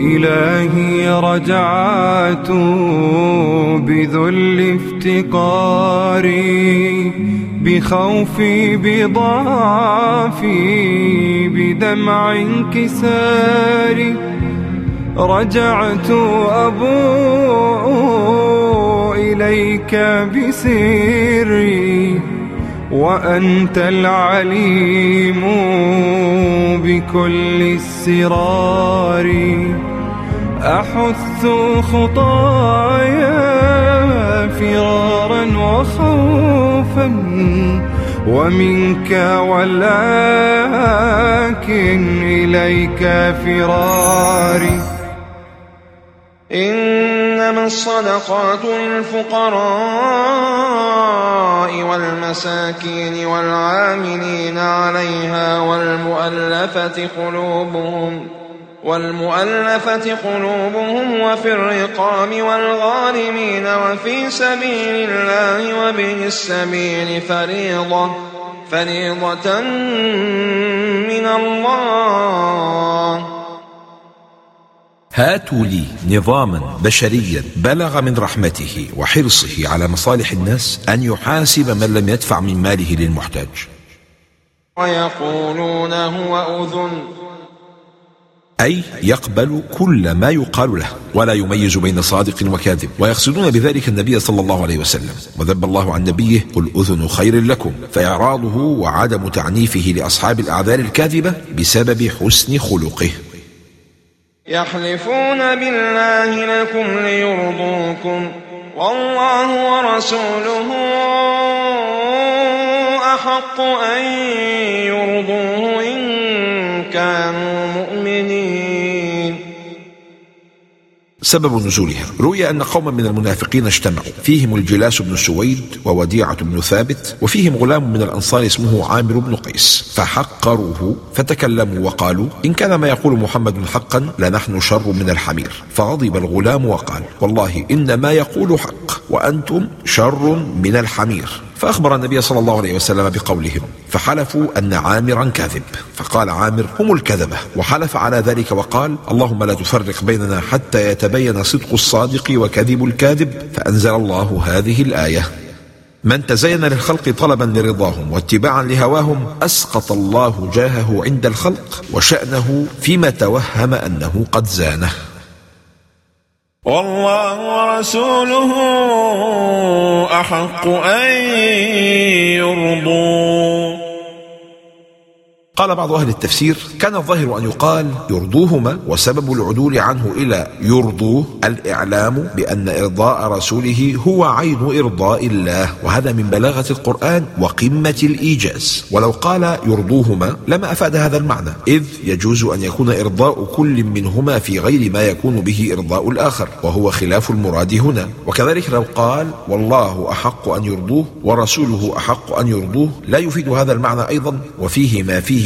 إلهي رجعت بذل افتقاري بخوفي بضعفي بدمع انكساري. رجعت أبوء إليك بسري. وأنت العليم بكل السرار. أحث خطايا فرارا وخوفا ومنك ولكن إليك فراري. إنما الصدقات للفقراء والمساكين والعاملين عليها والمؤلفة قلوبهم والمؤلفة قلوبهم وفي الرقاب والغارمين وفي سبيل الله وابن السبيل فريضة فريضة من الله. هاتوا لي نظاما بشريا بلغ من رحمته وحرصه على مصالح الناس أن يحاسب من لم يدفع من ماله للمحتاج. ويقولون هو أذن. أي يقبل كل ما يقال له ولا يميز بين صادق وكاذب. ويقصدون بذلك النبي صلى الله عليه وسلم. وذب الله عن نبيه قل أذن خير لكم. فإعراضه وعدم تعنيفه لأصحاب الأعذار الكاذبة بسبب حسن خلقه. يحلفون بالله لكم ليرضوكم والله ورسوله أحق أن يرضوه إن كانوا مؤمنين. سبب نزولها روي أن قوما من المنافقين اجتمعوا. فيهم الجلاس بن سويد ووديعة بن ثابت وفيهم غلام من الأنصار اسمه عامر بن قيس. فحقروه فتكلموا وقالوا إن كان ما يقول محمد حقا لنحن شر من الحمير. فغضب الغلام وقال والله إن ما يقول حق وأنتم شر من الحمير. فأخبر النبي صلى الله عليه وسلم بقولهم فحلفوا أن عامرا كاذب. فقال عامر هم الكذبة. وحلف على ذلك وقال اللهم لا تفرق بيننا حتى يتبين صدق الصادق وكذب الكاذب. فأنزل الله هذه الآية. من تزين للخلق طلبا لرضاهم واتباعا لهواهم أسقط الله جاهه عند الخلق وشأنه فيما توهم أنه قد زانه. والله ورسوله أحق أن يرضوه قال بعض أهل التفسير كان الظاهر أن يقال يرضوهما وسبب العدول عنه إلى يرضوه الإعلام بأن إرضاء رسوله هو عين إرضاء الله وهذا من بلاغة القرآن وقمة الإيجاز. ولو قال يرضوهما لما أفاد هذا المعنى إذ يجوز أن يكون إرضاء كل منهما في غير ما يكون به إرضاء الآخر وهو خلاف المراد هنا. وكذلك لو قال والله أحق أن يرضوه ورسوله أحق أن يرضوه لا يفيد هذا المعنى أيضا وفيه ما فيه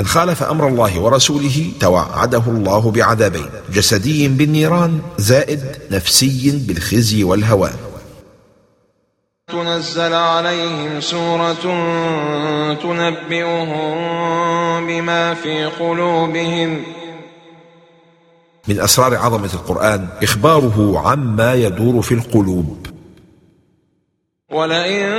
من خالف أمر الله ورسوله توعده الله بعذابين جسدي بالنيران زائد نفسي بالخزي والهوان. تنزل عليهم سورة تنبئهم بما في قلوبهم. من أسرار عظمة القرآن إخباره عما يدور في القلوب. ولئن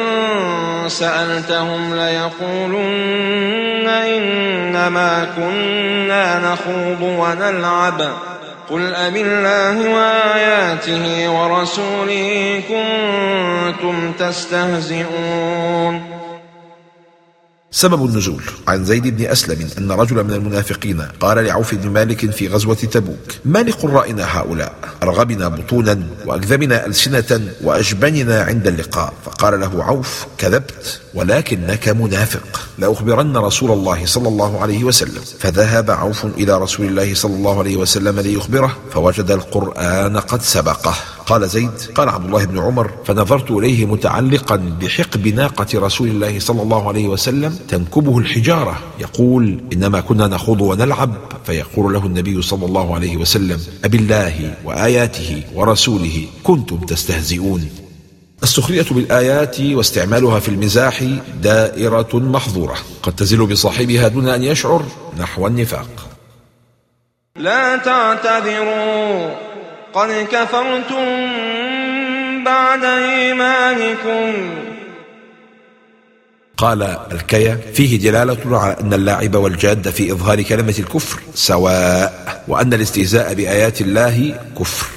سألتهم ليقولن إنما كنا نخوض ونلعب. قل أب الله وآياته ورسوله كنتم تستهزئون. سبب النزول. عن زيد بن أسلم أن رجلا من المنافقين قال لعوف بن مالك في غزوة تبوك ما لقرائنا هؤلاء؟ أرغبنا بطونا وأكذبنا ألسنة وأجبننا عند اللقاء. فقال له عوف كذبت ولكنك منافق. لأخبرن رسول الله صلى الله عليه وسلم. فذهب عوف إلى رسول الله صلى الله عليه وسلم ليخبره فوجد القرآن قد سبقه. قال زيد قال عبد الله بن عمر فنظرت إليه متعلقا بحقب ناقة رسول الله صلى الله عليه وسلم تنكبه الحجارة يقول إنما كنا نخوض ونلعب فيقول له النبي صلى الله عليه وسلم أبالله وآياته ورسوله كنتم تستهزئون. السخرية بالآيات واستعمالها في المزاح دائرة محظورة قد تزل بصاحبها دون أن يشعر نحو النفاق. لا تعتذروا. قد كفرتم بعد إيمانكم. قال الكيا فيه دلالة على أن اللاعب والجاد في إظهار كلمة الكفر سواء وأن الاستهزاء بآيات الله كفر.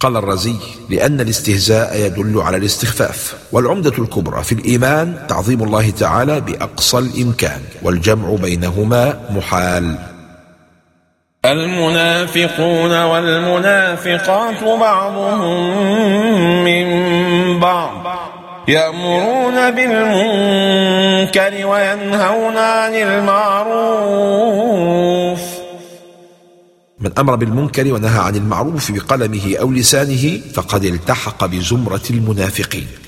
قال الرزي لأن الاستهزاء يدل على الاستخفاف والعمدة الكبرى في الإيمان تعظيم الله تعالى بأقصى الإمكان والجمع بينهما محال. المنافقون والمنافقات بعضهم من بعض يأمرون بالمنكر وينهون عن المعروف. من أمر بالمنكر ونهى عن المعروف بقلمه أو لسانه فقد التحق بزمرة المنافقين.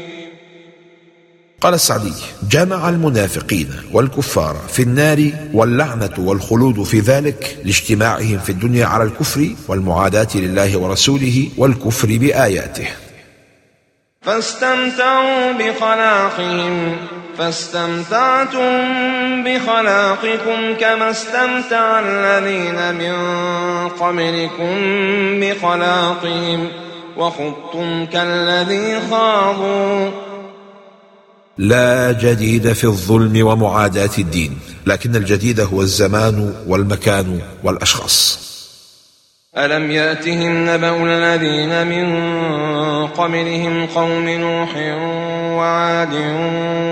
قال السعدي جمع المنافقين والكفار في النار واللعنة والخلود في ذلك لاجتماعهم في الدنيا على الكفر والمعاداة لله ورسوله والكفر بآياته. فاستمتعوا بخلاقهم فاستمتعتم بخلاقكم كما استمتع الذين من قبلكم بخلاقهم وخضتم كالذي خاضوا. لا جديد في الظلم ومعاداة الدين لكن الجديد هو الزمان والمكان والأشخاص. ألم يأتهم نبأ الذين من قبلهم قوم نوح وعاد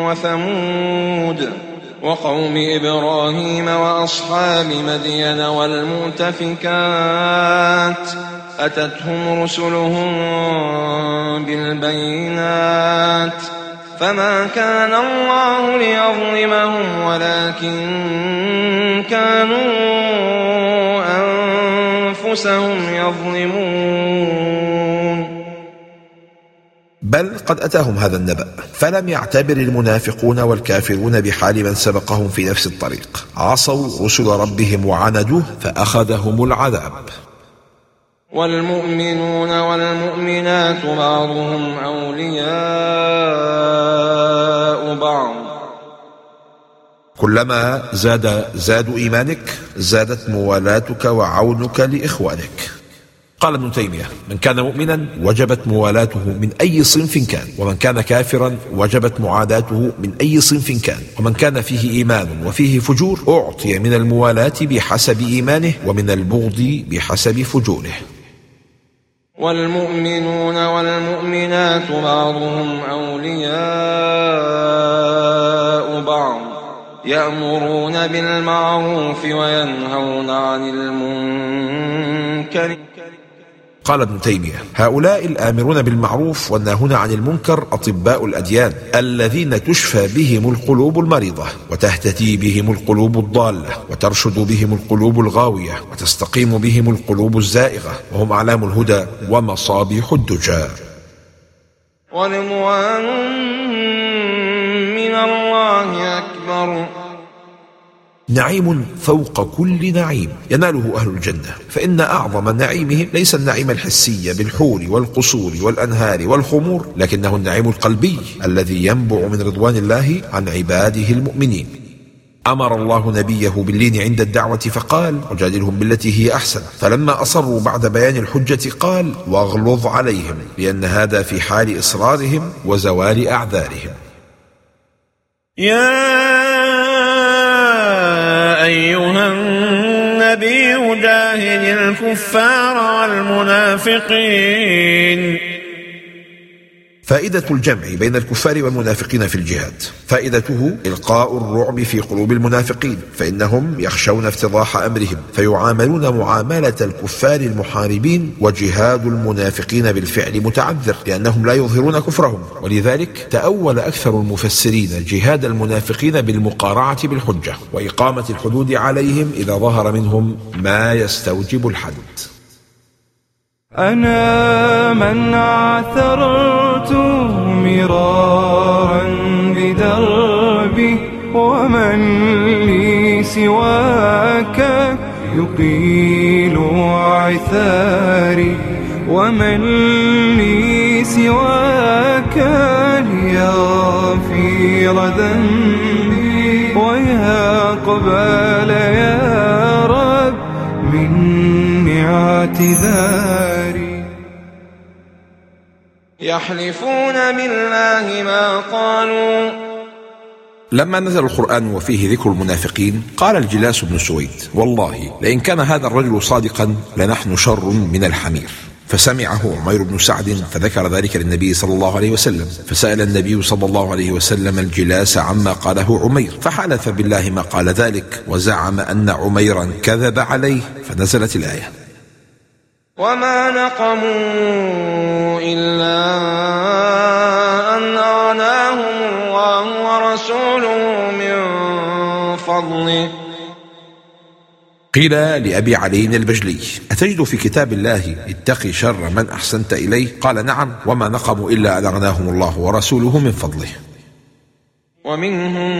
وثمود وقوم إبراهيم وأصحاب مدين والمؤتفكات أتتهم رسلهم بالبينات فما كان الله ليظلمهم ولكن كانوا أنفسهم يظلمون بل قد أتاهم هذا النبأ فلم يعتبر المنافقون والكافرون بحال من سبقهم في نفس الطريق عصوا رسل ربهم وعندوه فأخذهم العذاب والمؤمنون والمؤمنات بعضهم أولياء بعض. كلما زاد زاد إيمانك زادت موالاتك وعونك لإخوانك. قال ابن تيمية من كان مؤمنا وجبت موالاته من أي صنف كان ومن كان كافرا وجبت معاداته من أي صنف كان ومن كان فيه إيمان وفيه فجور أعطي من الموالاة بحسب إيمانه ومن البغض بحسب فجوره. والمؤمنون والمؤمنات بعضهم أولياء بعض يأمرون بالمعروف وينهون عن المنكر. قال ابن تيمية هؤلاء الآمرون بالمعروف والناهون عن المنكر أطباء الأديان الذين تشفى بهم القلوب المريضة وتهتدي بهم القلوب الضالة وترشد بهم القلوب الغاوية وتستقيم بهم القلوب الزائغة وهم أعلام الهدى ومصابيح الدجى. ورضوان من الله أكبر. نعيم فوق كل نعيم يناله أهل الجنة. فإن أعظم نعيمهم ليس النعيم الحسي بالحور والقصور والأنهار والخمور لكنه النعيم القلبي الذي ينبع من رضوان الله عن عباده المؤمنين. أمر الله نبيه باللين عند الدعوة فقال وجادلهم بالتي هي أحسن. فلما أصروا بعد بيان الحجة قال واغلظ عليهم لأن هذا في حال إصرارهم وزوال أعذارهم. يا النبي جاهد الكفار والمنافقين. فائدة الجمع بين الكفار والمنافقين في الجهاد. فائدته إلقاء الرعب في قلوب المنافقين فإنهم يخشون افتضاح أمرهم فيعاملون معاملة الكفار المحاربين وجهاد المنافقين بالفعل متعذر لأنهم لا يظهرون كفرهم. ولذلك تأول أكثر المفسرين جهاد المنافقين بالمقارعة بالحجة وإقامة الحدود عليهم إذا ظهر منهم ما يستوجب الحد. أنا من عثرت مرارا بدربي ومن لي سواك يقيل عثاري ومن لي سواك ليغفر ذنبي ويا قبال يا رب مني اعتذاري يحلفون بالله ما قالوا. لما نزل القرآن وفيه ذكر المنافقين قال الجلاس بن سويد والله لئن كان هذا الرجل صادقا لنحن شر من الحمير. فسمعه عمير بن سعد فذكر ذلك للنبي صلى الله عليه وسلم. فسأل النبي صلى الله عليه وسلم الجلاس عما قاله عمير. فحلف بالله ما قال ذلك وزعم أن عميرا كذب عليه. فنزلت الآية. وما نقموا إلا أن أغناهم الله ورسوله من فضله قيل لأبي علي البجلي أتجد في كتاب الله اتق شر من أحسنت إليه؟ قال نعم وما نقموا إلا أن أغناهم الله ورسوله من فضله. ومنهم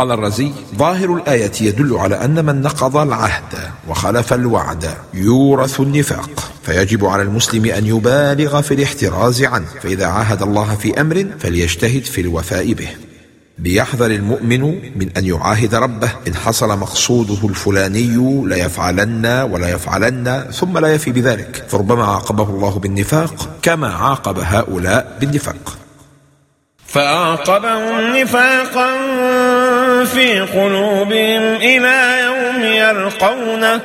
قال الرزي ظاهر الآية يدل على أن من نقض العهد وخلف الوعد يورث النفاق فيجب على المسلم أن يبالغ في الاحتراز عنه فإذا عاهد الله في أمر فليجتهد في الوفاء به. ليحذر المؤمن من أن يعاهد ربه إن حصل مقصوده الفلاني ليفعلن ولا يفعلن ثم لا يفي بذلك فربما عاقبه الله بالنفاق كما عاقب هؤلاء بالنفاق. فأعقبهم نفاقا في قلوبهم إلى يوم يلقونه.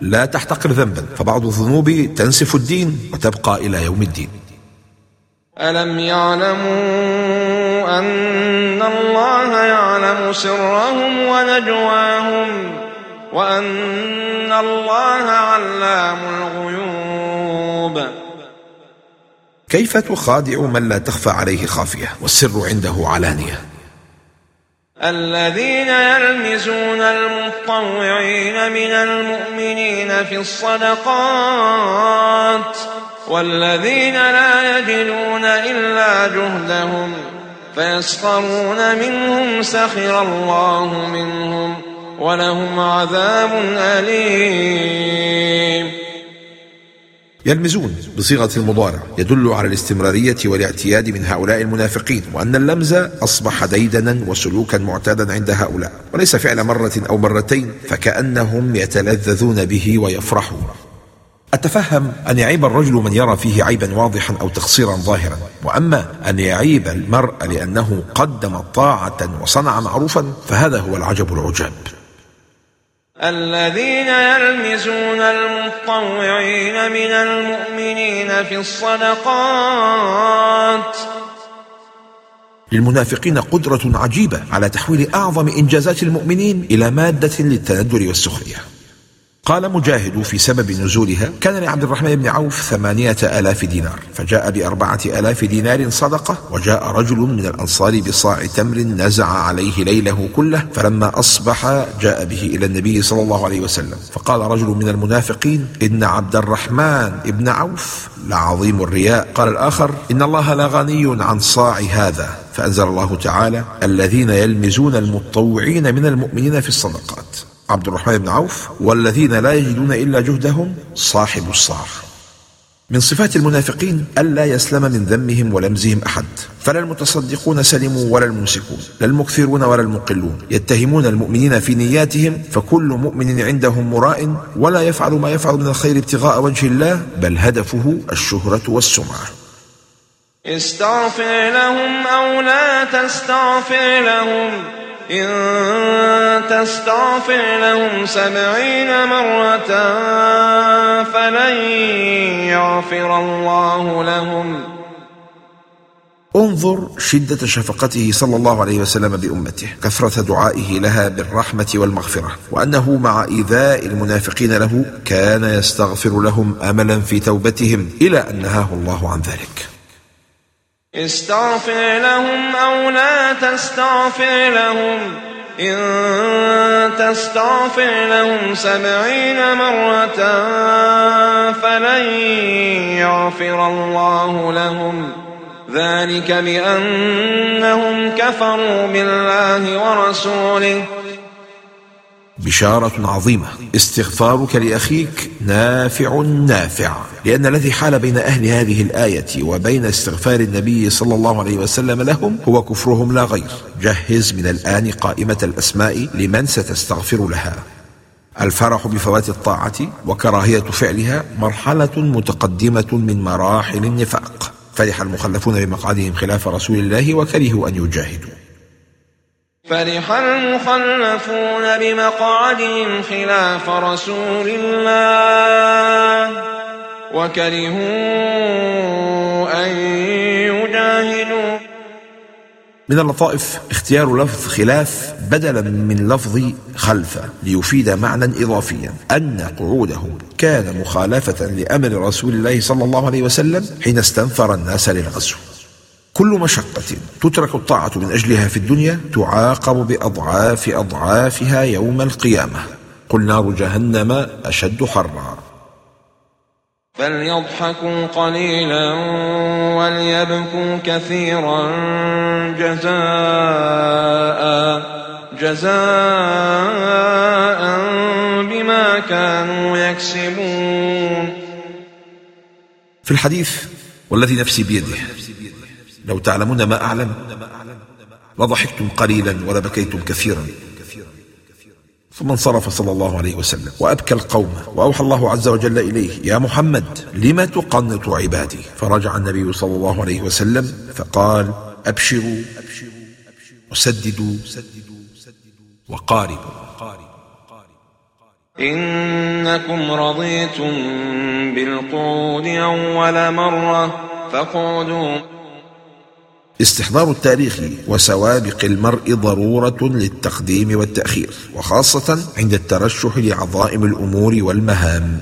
لا تحتقر ذنبا فبعض الذنوب تنسف الدين وتبقى إلى يوم الدين. ألم يعلموا أن الله يعلم سرهم ونجواهم وأن الله علام الغيوب. كيف تخادع من لا تخفى عليه خافية والسر عنده علانية؟ الذين يلمزون المطوعين من المؤمنين في الصدقات والذين لا يجدون إلا جهدهم فيسخرون منهم سخر الله منهم ولهم عذاب أليم. يلمزون بصيغة المضارع. يدل على الاستمرارية والاعتياد من هؤلاء المنافقين وأن اللمز أصبح ديدنا وسلوكا معتادا عند هؤلاء. وليس فعل مرة أو مرتين فكأنهم يتلذذون به ويفرحون. أتفهم أن يعيب الرجل من يرى فيه عيبا واضحا أو تقصيرا ظاهرا وأما أن يعيب المرء لأنه قدم طاعة وصنع معروفا فهذا هو العجب العجاب. الذين يلمزون المطوعين من المؤمنين في الصدقات. للمنافقين قدرة عجيبة على تحويل أعظم إنجازات المؤمنين إلى مادة للتندر والسخرية. قال مجاهد في سبب نزولها كان لعبد الرحمن بن عوف ثمانية آلاف دينار فجاء بأربعة آلاف دينار صدقة وجاء رجل من الأنصار بصاع تمر نزع عليه ليله كله فلما أصبح جاء به إلى النبي صلى الله عليه وسلم فقال رجل من المنافقين إن عبد الرحمن بن عوف لعظيم الرياء. قال الآخر إن الله لغني عن صاع هذا فأنزل الله تعالى الذين يلمزون المطوعين من المؤمنين في الصدقات عبد الرحمن بن عوف والذين لا يجدون إلا جهدهم صاحب الصاع من صفات المنافقين ألا يسلم من ذمهم ولمزهم أحد. فلا المتصدقون سلموا ولا الممسكون لا المكثرون ولا المقلون. يتهمون المؤمنين في نياتهم فكل مؤمن عندهم مراء ولا يفعل ما يفعل من الخير ابتغاء وجه الله بل هدفه الشهرة والسمعة. استغفر لهم أو لا تستغفر لهم. إن تستغفر لهم سبعين مرة فلن يغفر الله لهم. انظر شدة شفقته صلى الله عليه وسلم بأمته كثرة دعائه لها بالرحمة والمغفرة وأنه مع إيذاء المنافقين له كان يستغفر لهم أملا في توبتهم إلى أن نهاه الله عن ذلك. استغفر لهم أو لا تستغفر لهم. إن تستغفر لهم سبعين مرة فلن يغفر الله لهم. ذلك بأنهم كفروا بالله ورسوله. بشارة عظيمة. استغفارك لأخيك نافع نافع. لأن الذي حال بين أهل هذه الآية وبين استغفار النبي صلى الله عليه وسلم لهم هو كفرهم لا غير. جهز من الآن قائمة الأسماء لمن ستستغفر لها. الفرح بفوات الطاعة وكراهية فعلها مرحلة متقدمة من مراحل النفاق. فرح المخلفون بمقعدهم خلاف رسول الله وكرهوا أن يجاهدوا. فرح المخلفون بمقعدهم خلاف رسول الله وكرهوا أن يجاهدوا. من اللطائف اختيار لفظ خلاف بدلا من لفظ خلف ليفيد معنى اضافيا أن قعودهم كان مخالفة لأمر رسول الله صلى الله عليه وسلم حين استنفر الناس للغزو. كل مشقة تترك الطاعة من أجلها في الدنيا تعاقب بأضعاف أضعافها يوم القيامة. قل نار جهنم أشد حرا. فليضحكوا قليلا وليبكوا كثيرا جزاء جزاء بما كانوا يكسبون. في الحديث والذي نفسي بيده لو تعلمون ما أعلم لضحكتم قليلا ولبكيتم كثيرا. ثم انصرف صلى الله عليه وسلم وأبكى القوم وأوحى الله عز وجل إليه يا محمد لم تقنط عبادي؟ فرجع النبي صلى الله عليه وسلم فقال أبشروا وسددوا وقاربوا. إنكم رضيتم بالقعود أول مرة فقعدوا استحضار التاريخ وسوابق المرء ضرورة للتقديم والتأخير وخاصة عند الترشح لعظائم الأمور والمهام.